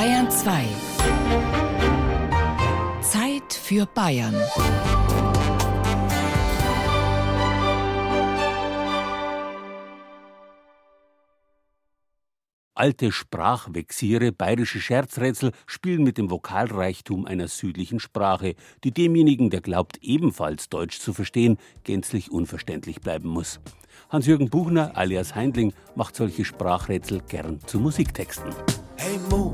Bayern 2. Zeit für Bayern. Alte Sprachvexiere, bayerische Scherzrätsel spielen mit dem Vokalreichtum einer südlichen Sprache, die demjenigen, der glaubt, ebenfalls Deutsch zu verstehen, gänzlich unverständlich bleiben muss. Hans-Jürgen Buchner alias Heindling macht solche Sprachrätsel gern zu Musiktexten. Hey Mo,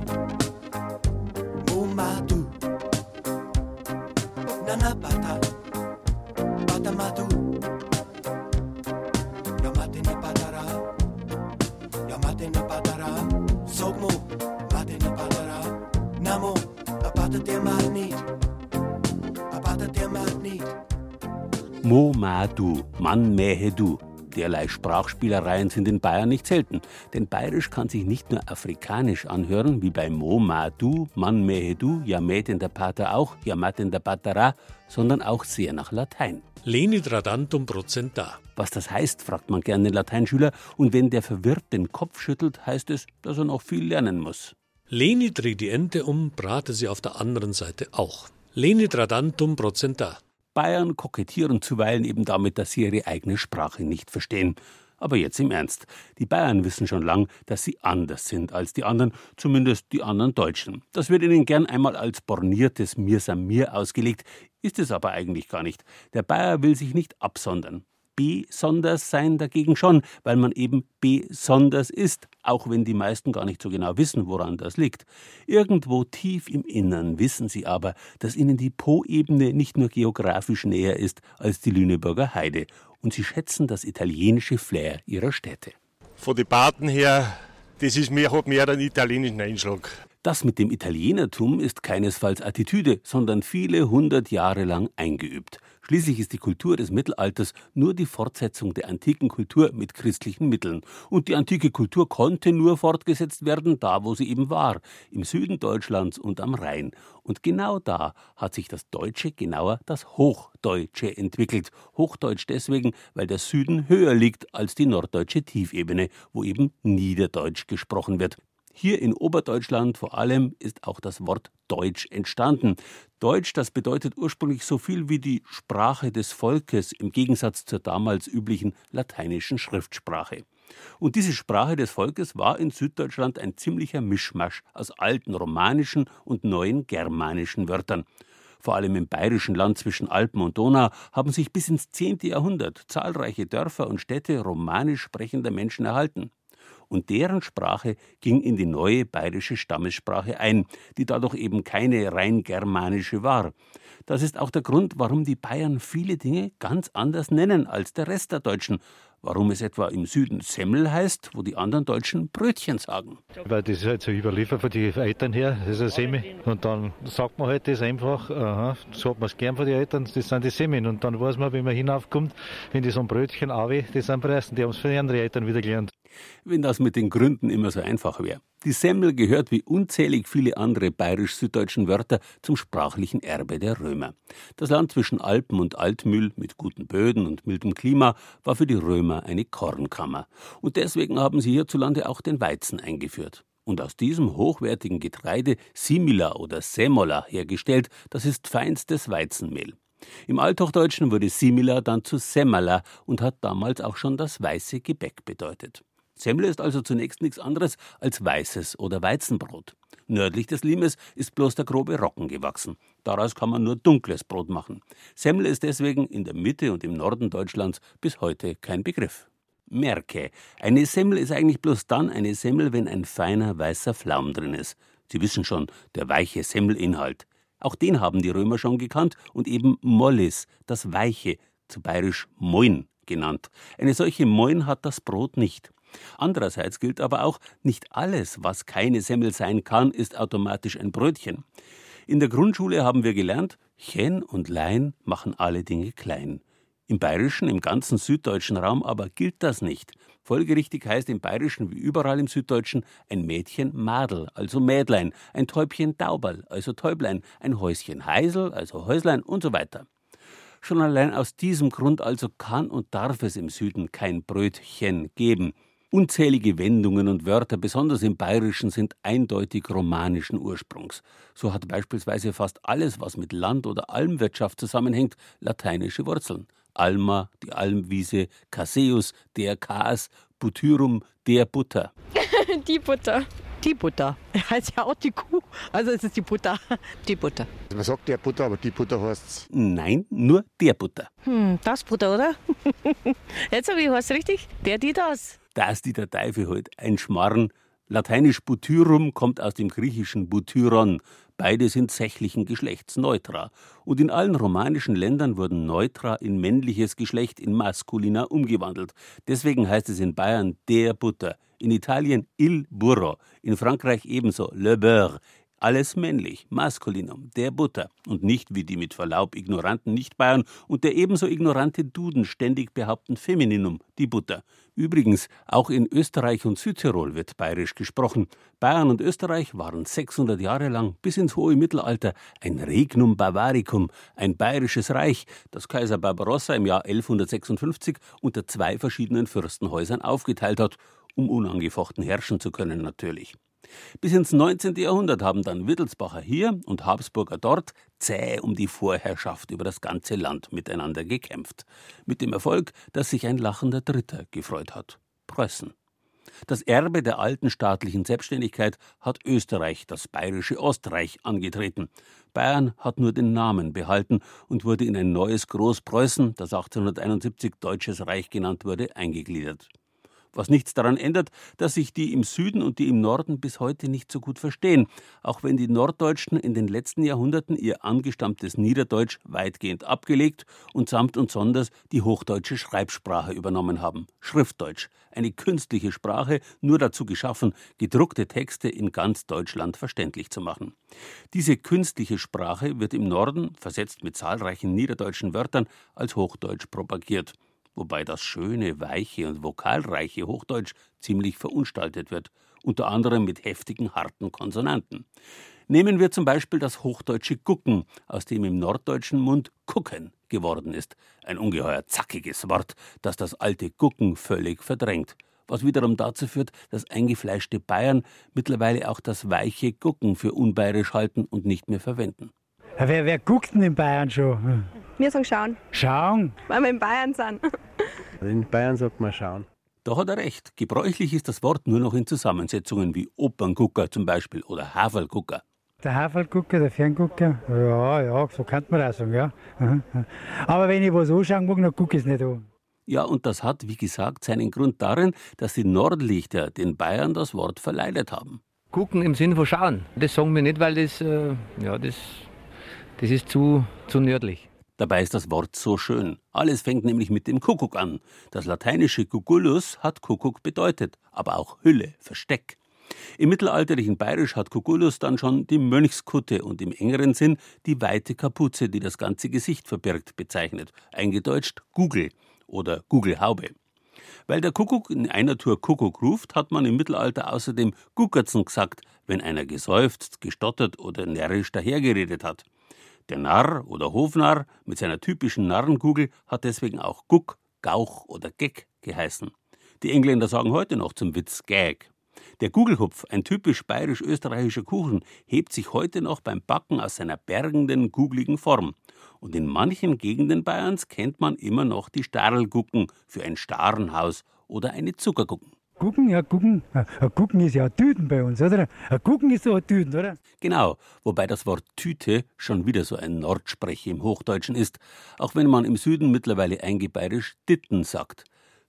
Du, Mann mähe du. Derlei Sprachspielereien sind in Bayern nicht selten, denn Bayerisch kann sich nicht nur afrikanisch anhören, wie bei Mo ma du, Mann mähe du, ja mät in der Pater auch, ja mat in der Patera, sondern auch sehr nach Latein. Leni tradantum procenta. Was das heißt, fragt man gerne den Lateinschüler, und wenn der verwirrt den Kopf schüttelt, heißt es, dass er noch viel lernen muss. Leni dreht die Ente um, brate sie auf der anderen Seite auch. Leni tradantum procenta. Bayern kokettieren zuweilen eben damit, dass sie ihre eigene Sprache nicht verstehen. Aber jetzt im Ernst. Die Bayern wissen schon lang, dass sie anders sind als die anderen, zumindest die anderen Deutschen. Das wird ihnen gern einmal als borniertes Mir sam mir ausgelegt, ist es aber eigentlich gar nicht. Der Bayer will sich nicht absondern. Besonders sein dagegen schon, weil man eben besonders ist, auch wenn die meisten gar nicht so genau wissen, woran das liegt. Irgendwo tief im Innern wissen sie aber, dass ihnen die Po-Ebene nicht nur geografisch näher ist als die Lüneburger Heide, und sie schätzen das italienische Flair ihrer Städte. Von den Baten her, das ist mehr, hat mehr einen italienischen Einschlag. Das mit dem Italienertum ist keinesfalls Attitüde, sondern viele hundert Jahre lang eingeübt. Schließlich ist die Kultur des Mittelalters nur die Fortsetzung der antiken Kultur mit christlichen Mitteln. Und die antike Kultur konnte nur fortgesetzt werden, da wo sie eben war, im Süden Deutschlands und am Rhein. Und genau da hat sich das Deutsche, genauer das Hochdeutsche entwickelt. Hochdeutsch deswegen, weil der Süden höher liegt als die norddeutsche Tiefebene, wo eben Niederdeutsch gesprochen wird. Hier in Oberdeutschland vor allem ist auch das Wort Deutsch entstanden. Deutsch, das bedeutet ursprünglich so viel wie die Sprache des Volkes im Gegensatz zur damals üblichen lateinischen Schriftsprache. Und diese Sprache des Volkes war in Süddeutschland ein ziemlicher Mischmasch aus alten romanischen und neuen germanischen Wörtern. Vor allem im bayerischen Land zwischen Alpen und Donau haben sich bis ins 10. Jahrhundert zahlreiche Dörfer und Städte romanisch sprechender Menschen erhalten und deren Sprache ging in die neue bayerische Stammessprache ein, die dadurch eben keine rein germanische war. Das ist auch der Grund, warum die Bayern viele Dinge ganz anders nennen als der Rest der Deutschen. Warum es etwa im Süden Semmel heißt, wo die anderen Deutschen Brötchen sagen. Weil das ist halt so überliefert von den Eltern her, das ist ein Semi. Und dann sagt man halt das einfach, aha, so hat man es gern von den Eltern, das sind die Semen. Und dann weiß man, wenn man hinaufkommt, wenn die so ein Brötchen Avi, das sind Preisen, die haben es von den anderen Eltern wieder gelernt. Wenn das mit den Gründen immer so einfach wäre. Die Semmel gehört wie unzählig viele andere bayerisch-süddeutschen Wörter zum sprachlichen Erbe der Römer. Das Land zwischen Alpen und Altmühl mit guten Böden und mildem Klima war für die Römer eine Kornkammer. Und deswegen haben sie hierzulande auch den Weizen eingeführt. Und aus diesem hochwertigen Getreide Simila oder Semola hergestellt, das ist feinstes Weizenmehl. Im Althochdeutschen wurde Simila dann zu Semmala und hat damals auch schon das weiße Gebäck bedeutet. Semmel ist also zunächst nichts anderes als weißes oder Weizenbrot. Nördlich des Limes ist bloß der grobe Rocken gewachsen. Daraus kann man nur dunkles Brot machen. Semmel ist deswegen in der Mitte und im Norden Deutschlands bis heute kein Begriff. Merke, eine Semmel ist eigentlich bloß dann eine Semmel, wenn ein feiner weißer Flaum drin ist. Sie wissen schon, der weiche Semmelinhalt. Auch den haben die Römer schon gekannt und eben Mollis, das Weiche, zu bayerisch Moin genannt. Eine solche Moin hat das Brot nicht. Andererseits gilt aber auch, nicht alles, was keine Semmel sein kann, ist automatisch ein Brötchen. In der Grundschule haben wir gelernt, Chen und Lein machen alle Dinge klein. Im bayerischen, im ganzen süddeutschen Raum aber gilt das nicht. Folgerichtig heißt im bayerischen wie überall im süddeutschen ein Mädchen Madel, also Mädlein, ein Täubchen Dauberl, also Täublein, ein Häuschen Heisel, also Häuslein und so weiter. Schon allein aus diesem Grund also kann und darf es im Süden kein Brötchen geben. Unzählige Wendungen und Wörter, besonders im Bayerischen, sind eindeutig romanischen Ursprungs. So hat beispielsweise fast alles, was mit Land- oder Almwirtschaft zusammenhängt, lateinische Wurzeln. Alma, die Almwiese, Caseus, der Kas, Butyrum, der Butter. Die Butter. Die Butter. Heißt ja auch die Kuh. Also es ist die Butter. Die Butter. Man sagt der Butter, aber die Butter heißt Nein, nur der Butter. Hm, das Butter, oder? Jetzt habe ich was richtig. Der, die, das. Das die der Teufel halt. Ein Schmarren. Lateinisch Butyrum kommt aus dem griechischen Butyron. Beide sind sächlichen Geschlechts Neutra. Und in allen romanischen Ländern wurden Neutra in männliches Geschlecht in Maskulina umgewandelt. Deswegen heißt es in Bayern der Butter, in Italien il burro, in Frankreich ebenso le beurre. Alles männlich, Maskulinum, der Butter und nicht wie die mit Verlaub ignoranten Nicht-Bayern und der ebenso ignorante Duden ständig behaupten Femininum, die Butter. Übrigens, auch in Österreich und Südtirol wird bayerisch gesprochen. Bayern und Österreich waren 600 Jahre lang bis ins hohe Mittelalter ein Regnum Bavaricum, ein bayerisches Reich, das Kaiser Barbarossa im Jahr 1156 unter zwei verschiedenen Fürstenhäusern aufgeteilt hat, um unangefochten herrschen zu können natürlich. Bis ins 19. Jahrhundert haben dann Wittelsbacher hier und Habsburger dort zäh um die Vorherrschaft über das ganze Land miteinander gekämpft. Mit dem Erfolg, dass sich ein lachender Dritter gefreut hat. Preußen. Das Erbe der alten staatlichen Selbstständigkeit hat Österreich, das bayerische Ostreich, angetreten. Bayern hat nur den Namen behalten und wurde in ein neues Großpreußen, das 1871 Deutsches Reich genannt wurde, eingegliedert was nichts daran ändert, dass sich die im Süden und die im Norden bis heute nicht so gut verstehen, auch wenn die Norddeutschen in den letzten Jahrhunderten ihr angestammtes Niederdeutsch weitgehend abgelegt und samt und sonders die hochdeutsche Schreibsprache übernommen haben, Schriftdeutsch, eine künstliche Sprache, nur dazu geschaffen, gedruckte Texte in ganz Deutschland verständlich zu machen. Diese künstliche Sprache wird im Norden, versetzt mit zahlreichen niederdeutschen Wörtern, als Hochdeutsch propagiert wobei das schöne, weiche und vokalreiche Hochdeutsch ziemlich verunstaltet wird, unter anderem mit heftigen, harten Konsonanten. Nehmen wir zum Beispiel das hochdeutsche Gucken, aus dem im norddeutschen Mund Gucken geworden ist. Ein ungeheuer zackiges Wort, das das alte Gucken völlig verdrängt. Was wiederum dazu führt, dass eingefleischte Bayern mittlerweile auch das weiche Gucken für unbayerisch halten und nicht mehr verwenden. Wer, wer guckt denn in Bayern schon? Wir sagen schauen, Schauen? weil wir in Bayern sind. In Bayern sagt man schauen. Da hat er recht. Gebräuchlich ist das Wort nur noch in Zusammensetzungen wie Operngucker zum Beispiel oder Haferlgucker. Der Haferlgucker, der Ferngucker? Ja, ja, so kann man das sagen, ja. Aber wenn ich was anschauen mag, dann gucke ich es nicht an. Ja, und das hat, wie gesagt, seinen Grund darin, dass die Nordlichter den Bayern das Wort verleidet haben. Gucken im Sinne von schauen. Das sagen wir nicht, weil das, äh, ja, das, das ist zu, zu nördlich. Dabei ist das Wort so schön. Alles fängt nämlich mit dem Kuckuck an. Das lateinische Cucullus hat Kuckuck bedeutet, aber auch Hülle, Versteck. Im mittelalterlichen Bayerisch hat Cucullus dann schon die Mönchskutte und im engeren Sinn die weite Kapuze, die das ganze Gesicht verbirgt, bezeichnet. Eingedeutscht Google oder Gugelhaube. Weil der Kuckuck in einer Tour Kuckuck ruft, hat man im Mittelalter außerdem Guckertzen gesagt, wenn einer geseufzt, gestottert oder närrisch dahergeredet hat. Der Narr oder Hofnarr mit seiner typischen Narrenkugel hat deswegen auch Guck, Gauch oder Geck geheißen. Die Engländer sagen heute noch zum Witz Gag. Der Gugelhupf, ein typisch bayerisch-österreichischer Kuchen, hebt sich heute noch beim Backen aus seiner bergenden, gugligen Form. Und in manchen Gegenden Bayerns kennt man immer noch die Starlgucken für ein Starenhaus oder eine Zuckergucken. Gucken, ja, gucken. Gucken ist ja Tüten bei uns, oder? Gucken ist so ein Tüten, oder? Genau, wobei das Wort Tüte schon wieder so ein Nordsprech im Hochdeutschen ist, auch wenn man im Süden mittlerweile eingebayerisch Ditten sagt.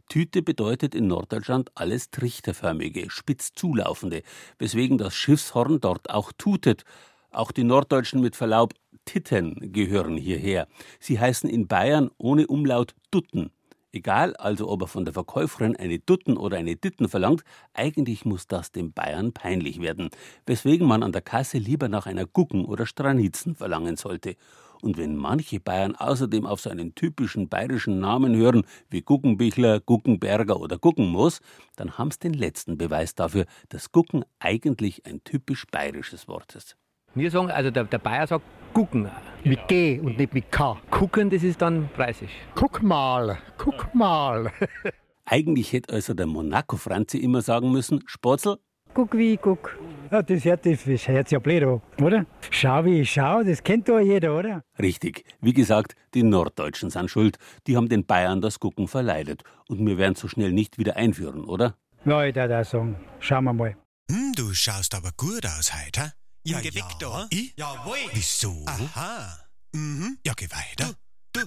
Tüte bedeutet in Norddeutschland alles trichterförmige, spitz zulaufende, weswegen das Schiffshorn dort auch tutet. Auch die Norddeutschen mit Verlaub Titten gehören hierher. Sie heißen in Bayern ohne Umlaut Dutten. Egal also, ob er von der Verkäuferin eine Dutten oder eine Ditten verlangt, eigentlich muss das dem Bayern peinlich werden, weswegen man an der Kasse lieber nach einer Gucken oder Stranizen verlangen sollte. Und wenn manche Bayern außerdem auf seinen typischen bayerischen Namen hören, wie Guckenbichler, Guckenberger oder Guckenmoos, dann haben's den letzten Beweis dafür, dass Gucken eigentlich ein typisch bayerisches Wort ist. Wir sagen, also der, der Bayer sagt gucken. Mit G und nicht mit K. Gucken, das ist dann preisig. Guck mal, guck mal. Eigentlich hätte also der Monaco-Franzi immer sagen müssen, Spotzel, Guck wie ich guck. Ja, das hört, das hört sich ja blöd an, oder? Schau wie ich schau, das kennt doch jeder, oder? Richtig. Wie gesagt, die Norddeutschen sind schuld. Die haben den Bayern das Gucken verleidet. Und wir werden so schnell nicht wieder einführen, oder? Ja, ich darf auch sagen. Schauen wir mal. Hm, du schaust aber gut aus heute, Ja, Gewick da? Ich? Jawohl. Wieso? Aha. Mhm. Ja, geh weiter. Du,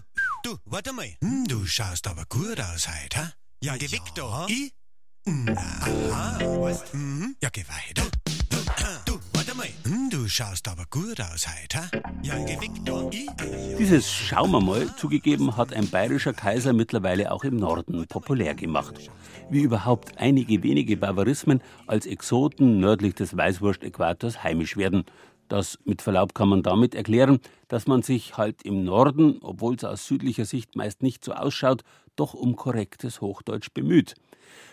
du, warte mal. Hm, du schaust aber gut aus heute, hä? Ja, Gewick da? Ich? Aha. Was? Mhm. Ja, geh weiter. Schaust aber gut aus heute? Ja, da? Ich? Dieses Schauen wir mal, zugegeben, hat ein bayerischer Kaiser mittlerweile auch im Norden populär gemacht. Wie überhaupt einige wenige Bavarismen als Exoten nördlich des Weißwurst-Äquators heimisch werden. Das mit Verlaub kann man damit erklären, dass man sich halt im Norden, obwohl es aus südlicher Sicht meist nicht so ausschaut, doch um korrektes Hochdeutsch bemüht.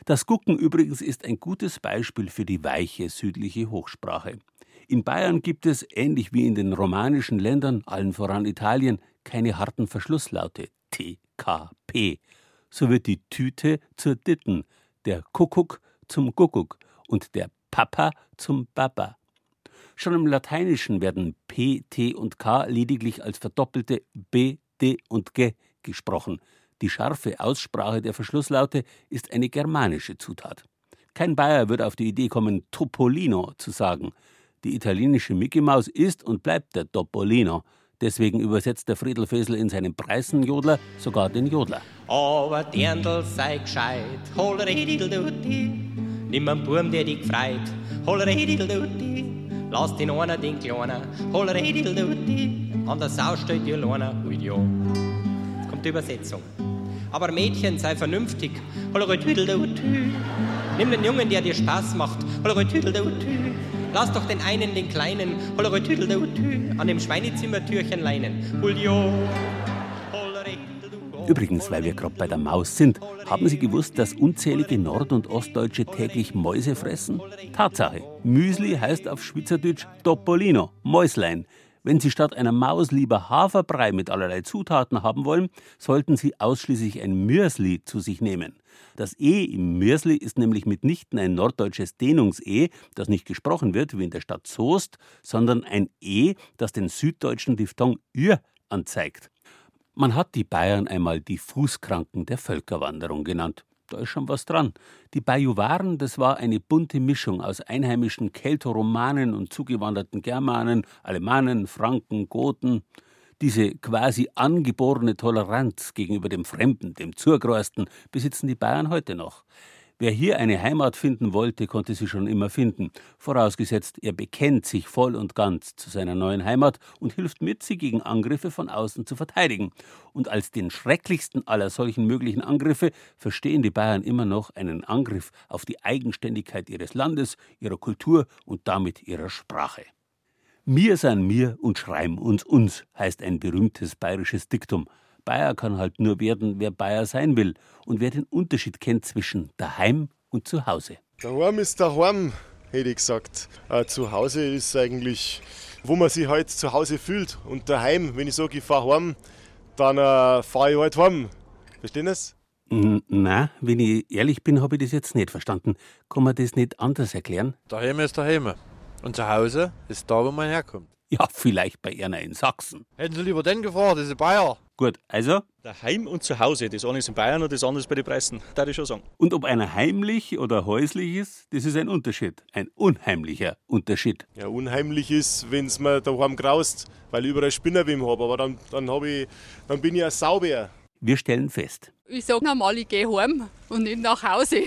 Das Gucken übrigens ist ein gutes Beispiel für die weiche südliche Hochsprache. In Bayern gibt es, ähnlich wie in den romanischen Ländern, allen voran Italien, keine harten Verschlusslaute T, K, P. So wird die Tüte zur Ditten, der Kuckuck zum Kuckuck und der Papa zum Papa. Schon im Lateinischen werden P, T und K lediglich als verdoppelte B, D und G gesprochen. Die scharfe Aussprache der Verschlusslaute ist eine germanische Zutat. Kein Bayer wird auf die Idee kommen, Topolino zu sagen. Die italienische Mickey Maus ist und bleibt der Topolino. Deswegen übersetzt der Friedel Fesel in seinem Preisenjodler sogar den Jodler. Aber Dirndl sei gescheit, holleredilduti. Nimm einen Burm, der dich freit, holleredilduti. Lass den einer den Kleiner, holleredilduti. An der Sau steht die Lorna, hui jo. Jetzt kommt die Übersetzung. Aber Mädchen, sei vernünftig, holleredilduti. Nimm den Jungen, der dir Spaß macht, holleredilduti. Lass doch den einen, den kleinen, holleredilduti, an dem Schweinezimmertürchen leinen, hui jo. Übrigens, weil wir gerade bei der Maus sind, haben Sie gewusst, dass unzählige Nord- und Ostdeutsche täglich Mäuse fressen? Tatsache. Müsli heißt auf Schweizerdeutsch Topolino, Mäuslein. Wenn Sie statt einer Maus lieber Haferbrei mit allerlei Zutaten haben wollen, sollten Sie ausschließlich ein Mürsli zu sich nehmen. Das E im Mürsli ist nämlich mitnichten ein norddeutsches Dehnungs-E, das nicht gesprochen wird wie in der Stadt Soest, sondern ein E, das den süddeutschen Diphthong Ür anzeigt. Man hat die Bayern einmal die Fußkranken der Völkerwanderung genannt. Da ist schon was dran. Die Bajuwaren, das war eine bunte Mischung aus einheimischen Keltoromanen und zugewanderten Germanen, Alemannen, Franken, Goten. Diese quasi angeborene Toleranz gegenüber dem Fremden, dem Zurgrößten, besitzen die Bayern heute noch. Wer hier eine Heimat finden wollte, konnte sie schon immer finden, vorausgesetzt, er bekennt sich voll und ganz zu seiner neuen Heimat und hilft mit, sie gegen Angriffe von außen zu verteidigen. Und als den schrecklichsten aller solchen möglichen Angriffe verstehen die Bayern immer noch einen Angriff auf die Eigenständigkeit ihres Landes, ihrer Kultur und damit ihrer Sprache. Wir sind mir und schreiben uns uns, heißt ein berühmtes bayerisches Diktum. Bayer kann halt nur werden, wer Bayer sein will und wer den Unterschied kennt zwischen daheim und zu Hause. Daheim ist daheim, hätte ich gesagt. Äh, zu Hause ist eigentlich, wo man sich halt zu Hause fühlt. Und daheim, wenn ich sage, ich fahre heim, dann äh, fahre ich halt heim. Verstehen Sie es? Na, wenn ich ehrlich bin, habe ich das jetzt nicht verstanden. Kann man das nicht anders erklären? Daheim ist daheim. Und zu Hause ist da, wo man herkommt. Ja, vielleicht bei Erna in Sachsen. Hätten Sie lieber den gefragt, diese Bayer. Gut, also? Daheim und zu Hause. Das eine ist in Bayern und das andere ist bei den Preisen. Darf ich schon sagen. Und ob einer heimlich oder häuslich ist, das ist ein Unterschied. Ein unheimlicher Unterschied. Ja, unheimlich ist, wenn es mir daheim graust, weil ich überall Spinnerwim habe. Aber dann, dann, hab ich, dann bin ich ein Sauber. Wir stellen fest. Ich sage normal, ich gehe heim und nicht nach Hause.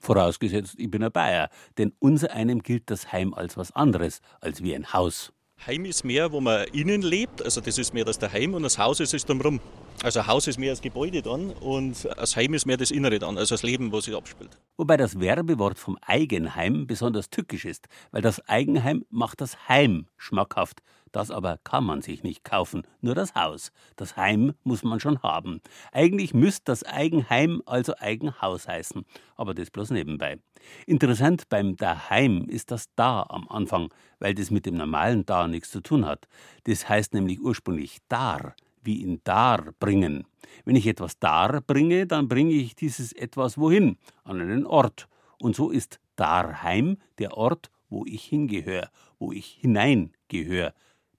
Vorausgesetzt, ich bin ein Bayer. Denn unser einem gilt das Heim als was anderes, als wie ein Haus. Heim ist mehr, wo man innen lebt, also das ist mehr das Daheim und das Haus ist es drumherum. Also ein Haus ist mehr das Gebäude dann und das Heim ist mehr das Innere dann, also das Leben, wo sich abspielt. Wobei das Werbewort vom Eigenheim besonders tückisch ist, weil das Eigenheim macht das Heim schmackhaft. Das aber kann man sich nicht kaufen, nur das Haus. Das Heim muss man schon haben. Eigentlich müsste das Eigenheim also Eigenhaus heißen, aber das bloß nebenbei. Interessant beim Daheim ist das Da am Anfang, weil das mit dem normalen Da nichts zu tun hat. Das heißt nämlich ursprünglich Dar, wie in dar bringen. Wenn ich etwas dar bringe, dann bringe ich dieses etwas wohin, an einen Ort. Und so ist Darheim der Ort, wo ich hingehöre, wo ich hineingehöre.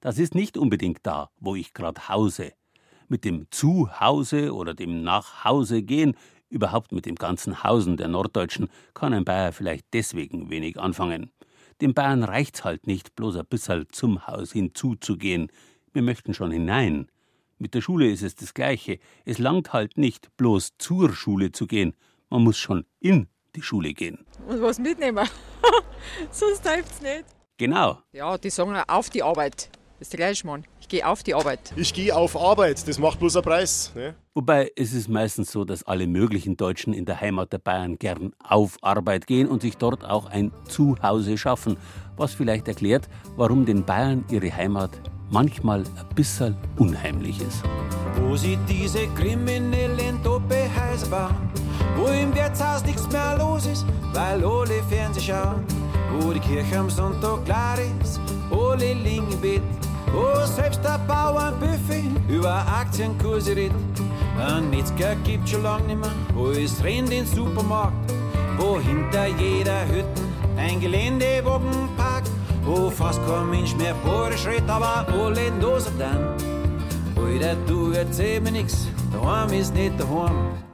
Das ist nicht unbedingt da, wo ich gerade hause. Mit dem Zuhause oder dem Nachhause gehen, überhaupt mit dem ganzen Hausen der Norddeutschen, kann ein Bayer vielleicht deswegen wenig anfangen. Dem Bayern reicht's halt nicht, bloß ein bisschen zum Haus hinzuzugehen. Wir möchten schon hinein. Mit der Schule ist es das Gleiche. Es langt halt nicht, bloß zur Schule zu gehen. Man muss schon in die Schule gehen. Und was mitnehmen. Sonst hilft's nicht. Genau. Ja, die sagen auf die Arbeit. Das ist der gleiche Mann. Ich gehe auf die Arbeit. Ich gehe auf Arbeit, das macht bloß einen Preis. Ne? Wobei es ist meistens so, dass alle möglichen Deutschen in der Heimat der Bayern gern auf Arbeit gehen und sich dort auch ein Zuhause schaffen, was vielleicht erklärt, warum den Bayern ihre Heimat manchmal ein bisschen unheimlich ist. Wo sie diese kriminellen Doppelhäuser bauen, wo im Wirtshaus nichts mehr los ist, weil alle Fernseh schauen, wo die Kirche am Sonntag klar ist, alle liegen im Bett, wo selbst der Bauernbuffet über Aktienkurse redet. Ein Metzger gibt schon lang nimmer, wo es rennt den Supermarkt, wo hinter jeder Hütte ein Geländewagen parkt, wo fast kein Mensch mehr Bohre schreit, aber alle losen dann. Alter, du erzähl mir nix, daheim ist nicht daheim.